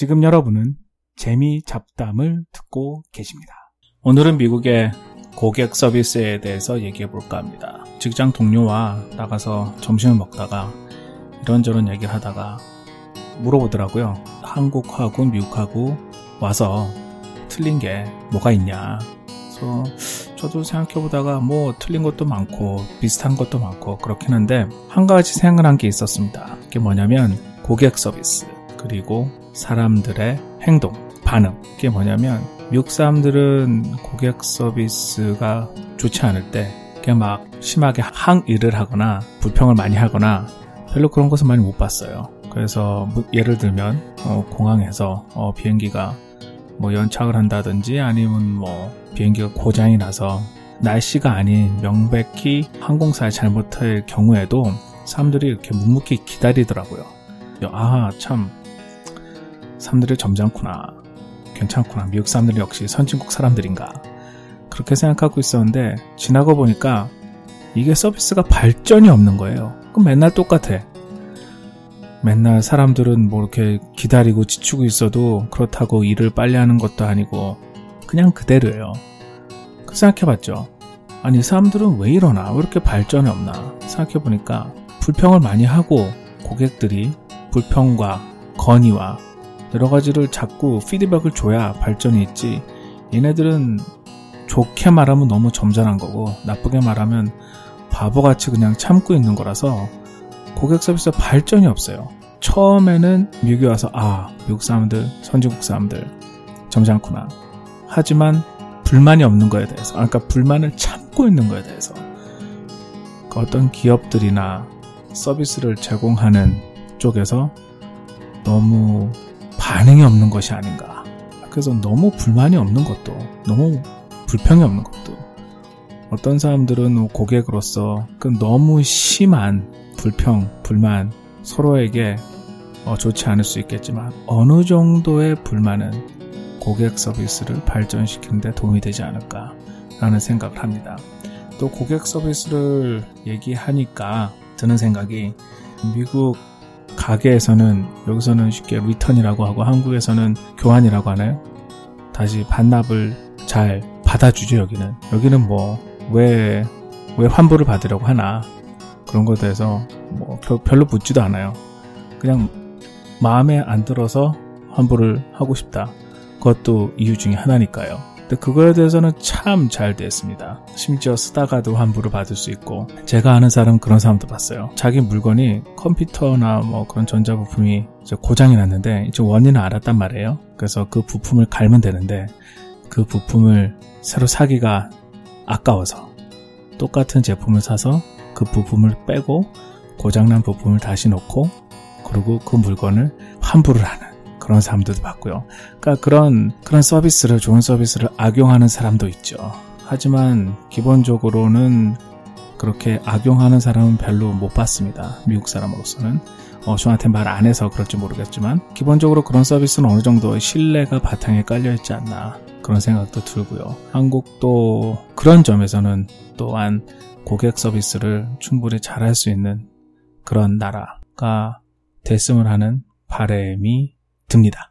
지금 여러분은 재미 잡담을 듣고 계십니다. 오늘은 미국의 고객 서비스에 대해서 얘기해 볼까 합니다. 직장 동료와 나가서 점심을 먹다가 이런저런 얘기를 하다가 물어보더라고요. 한국하고 미국하고 와서 틀린 게 뭐가 있냐. 그래서 저도 생각해 보다가 뭐 틀린 것도 많고 비슷한 것도 많고 그렇긴 한데 한 가지 생각을 한 게 있었습니다. 그게 뭐냐면 고객 서비스 그리고 사람들의 행동 반응 그게 뭐냐면 미국 사람들은 고객 서비스가 좋지 않을 때 그냥 막 심하게 항의를 하거나 불평을 많이 하거나 별로 그런 것을 많이 못 봤어요. 그래서 뭐 예를 들면 어, 공항에서 어, 비행기가 뭐 연착을 한다든지 아니면 뭐 비행기가 고장이 나서 날씨가 아닌 명백히 항공사의 잘못할 경우에도 사람들이 이렇게 묵묵히 기다리더라고요. 아, 참, 사람들이 점잖구나. 괜찮구나. 미국 사람들이 역시 선진국 사람들인가. 그렇게 생각하고 있었는데, 지나고 보니까 이게 서비스가 발전이 없는 거예요. 그럼 맨날 똑같아. 맨날 사람들은 뭐 이렇게 기다리고 지치고 있어도 그렇다고 일을 빨리 하는 것도 아니고, 그냥 그대로예요. 그 생각해봤죠. 아니, 사람들은 왜 이러나? 왜 이렇게 발전이 없나? 생각해보니까, 불평을 많이 하고, 고객들이 불평과 건의와 여러 가지를 자꾸 피드백을 줘야 발전이 있지. 얘네들은 좋게 말하면 너무 점잖은 거고 나쁘게 말하면 바보같이 그냥 참고 있는 거라서 고객 서비스 발전이 없어요. 처음에는 미국에 와서 아 미국 사람들 선진국 사람들 점잖구나. 하지만 불만이 없는 거에 대해서 아, 그러니까 불만을 참고 있는 거에 대해서 그 어떤 기업들이나 서비스를 제공하는 쪽에서 너무 반응이 없는 것이 아닌가. 그래서 너무 불만이 없는 것도, 너무 불평이 없는 것도, 어떤 사람들은 고객으로서 그 너무 심한 불평, 불만, 서로에게 어, 좋지 않을 수 있겠지만, 어느 정도의 불만은 고객 서비스를 발전시키는데 도움이 되지 않을까라는 생각을 합니다. 또 고객 서비스를 얘기하니까 드는 생각이 미국 가게에서는 여기서는 쉽게 return이라고 하고 한국에서는 교환이라고 하나요? 다시 반납을 잘 받아주죠 여기는. 여기는 뭐왜왜 환불을 받으려고 하나? 그런 것에 대해서 뭐 별로 묻지도 않아요. 그냥 마음에 안 들어서 환불을 하고 싶다. 그것도 이유 중에 하나니까요 그거에 대해서는 참 잘 됐습니다. 심지어 쓰다가도 환불을 받을 수 있고 제가 아는 사람은 그런 사람도 봤어요. 자기 물건이 컴퓨터나 뭐 그런 전자부품이 고장이 났는데 이제 원인을 알았단 말이에요. 그래서 그 부품을 갈면 되는데 그 부품을 새로 사기가 아까워서 똑같은 제품을 사서 그 부품을 빼고 고장난 부품을 다시 놓고 그리고 그 물건을 환불을 하는 그런 사람들도 봤고요. 그러니까 그런 그런 서비스를 좋은 서비스를 악용하는 사람도 있죠. 하지만 기본적으로는 그렇게 악용하는 사람은 별로 못 봤습니다. 미국 사람으로서는 어, 저한테 말 안 해서 그럴지 모르겠지만 기본적으로 그런 서비스는 어느 정도 신뢰가 바탕에 깔려 있지 않나 그런 생각도 들고요. 한국도 그런 점에서는 또한 고객 서비스를 충분히 잘할 수 있는 그런 나라가 됐으면 하는 바램이 듭니다.